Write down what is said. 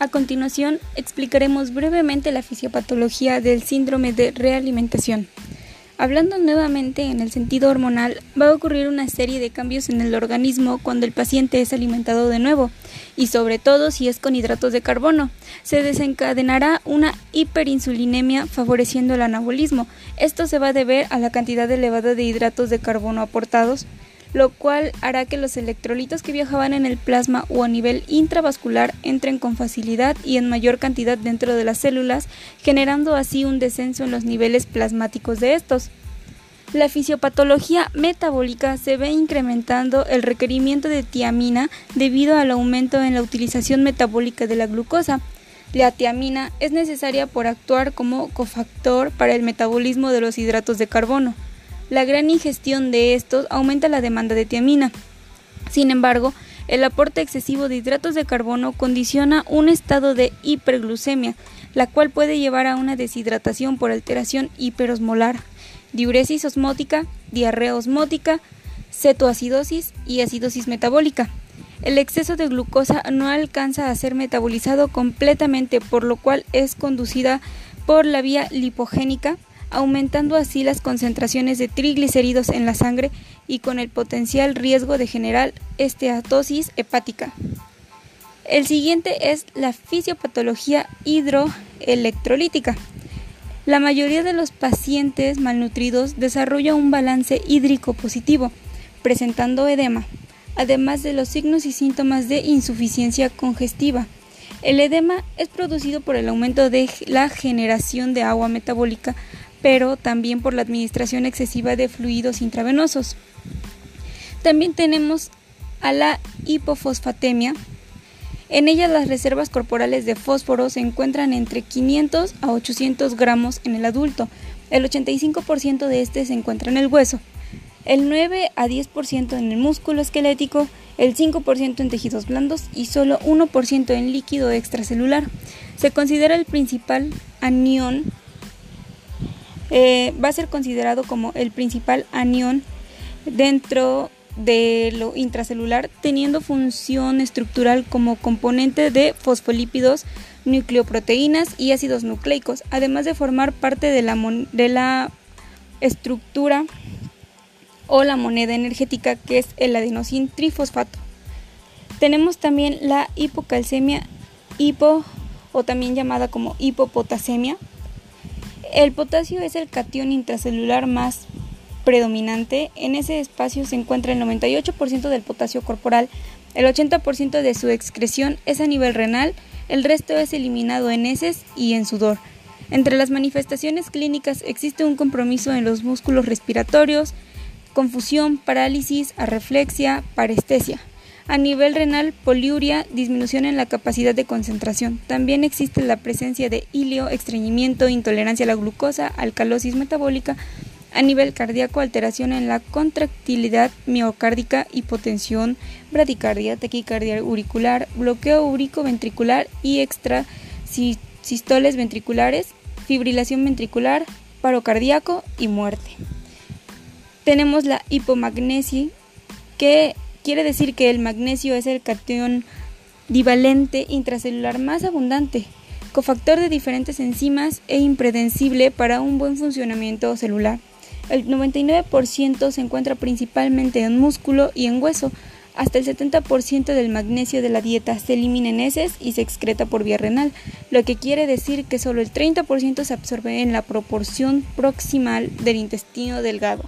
A continuación, explicaremos brevemente la fisiopatología del síndrome de realimentación. Hablando nuevamente en el sentido hormonal, va a ocurrir una serie de cambios en el organismo cuando el paciente es alimentado de nuevo, y sobre todo si es con hidratos de carbono. Se desencadenará una hiperinsulinemia favoreciendo el anabolismo. Esto se va a deber a la cantidad elevada de hidratos de carbono aportados lo cual hará que los electrolitos que viajaban en el plasma o a nivel intravascular entren con facilidad y en mayor cantidad dentro de las células, generando así un descenso en los niveles plasmáticos de estos. La fisiopatología metabólica se ve incrementando el requerimiento de tiamina debido al aumento en la utilización metabólica de la glucosa. La tiamina es necesaria por actuar como cofactor para el metabolismo de los hidratos de carbono. La gran ingestión de estos aumenta la demanda de tiamina. Sin embargo, el aporte excesivo de hidratos de carbono condiciona un estado de hiperglucemia, la cual puede llevar a una deshidratación por alteración hiperosmolar, diuresis osmótica, diarrea osmótica, cetoacidosis y acidosis metabólica. El exceso de glucosa no alcanza a ser metabolizado completamente, por lo cual es conducida por la vía lipogénica aumentando así las concentraciones de triglicéridos en la sangre y con el potencial riesgo de generar esteatosis hepática. El siguiente es la fisiopatología hidroelectrolítica. La mayoría de los pacientes malnutridos desarrolla un balance hídrico positivo, presentando edema, además de los signos y síntomas de insuficiencia congestiva. El edema es producido por el aumento de la generación de agua metabólica pero también por la administración excesiva de fluidos intravenosos. También tenemos a la hipofosfatemia. En ella las reservas corporales de fósforo se encuentran entre 500 a 800 gramos en el adulto. El 85% de este se encuentra en el hueso, el 9 a 10% en el músculo esquelético, el 5% en tejidos blandos y solo 1% en líquido extracelular. Se considera el principal anión eh, va a ser considerado como el principal anión dentro de lo intracelular, teniendo función estructural como componente de fosfolípidos, nucleoproteínas y ácidos nucleicos, además de formar parte de la, de la estructura o la moneda energética que es el adenosín trifosfato. Tenemos también la hipocalcemia hipo o también llamada como hipopotasemia, el potasio es el catión intracelular más predominante. En ese espacio se encuentra el 98% del potasio corporal, el 80% de su excreción es a nivel renal, el resto es eliminado en heces y en sudor. Entre las manifestaciones clínicas existe un compromiso en los músculos respiratorios, confusión, parálisis, arreflexia, parestesia. A nivel renal, poliuria, disminución en la capacidad de concentración. También existe la presencia de hilio, estreñimiento, intolerancia a la glucosa, alcalosis metabólica. A nivel cardíaco, alteración en la contractilidad miocárdica, hipotensión, bradicardia, taquicardia auricular, bloqueo úrico-ventricular y extrasistoles ventriculares, fibrilación ventricular, paro cardíaco y muerte. Tenemos la hipomagnesia que quiere decir que el magnesio es el catión divalente intracelular más abundante, cofactor de diferentes enzimas e impredecible para un buen funcionamiento celular. El 99% se encuentra principalmente en músculo y en hueso. Hasta el 70% del magnesio de la dieta se elimina en heces y se excreta por vía renal, lo que quiere decir que solo el 30% se absorbe en la proporción proximal del intestino delgado.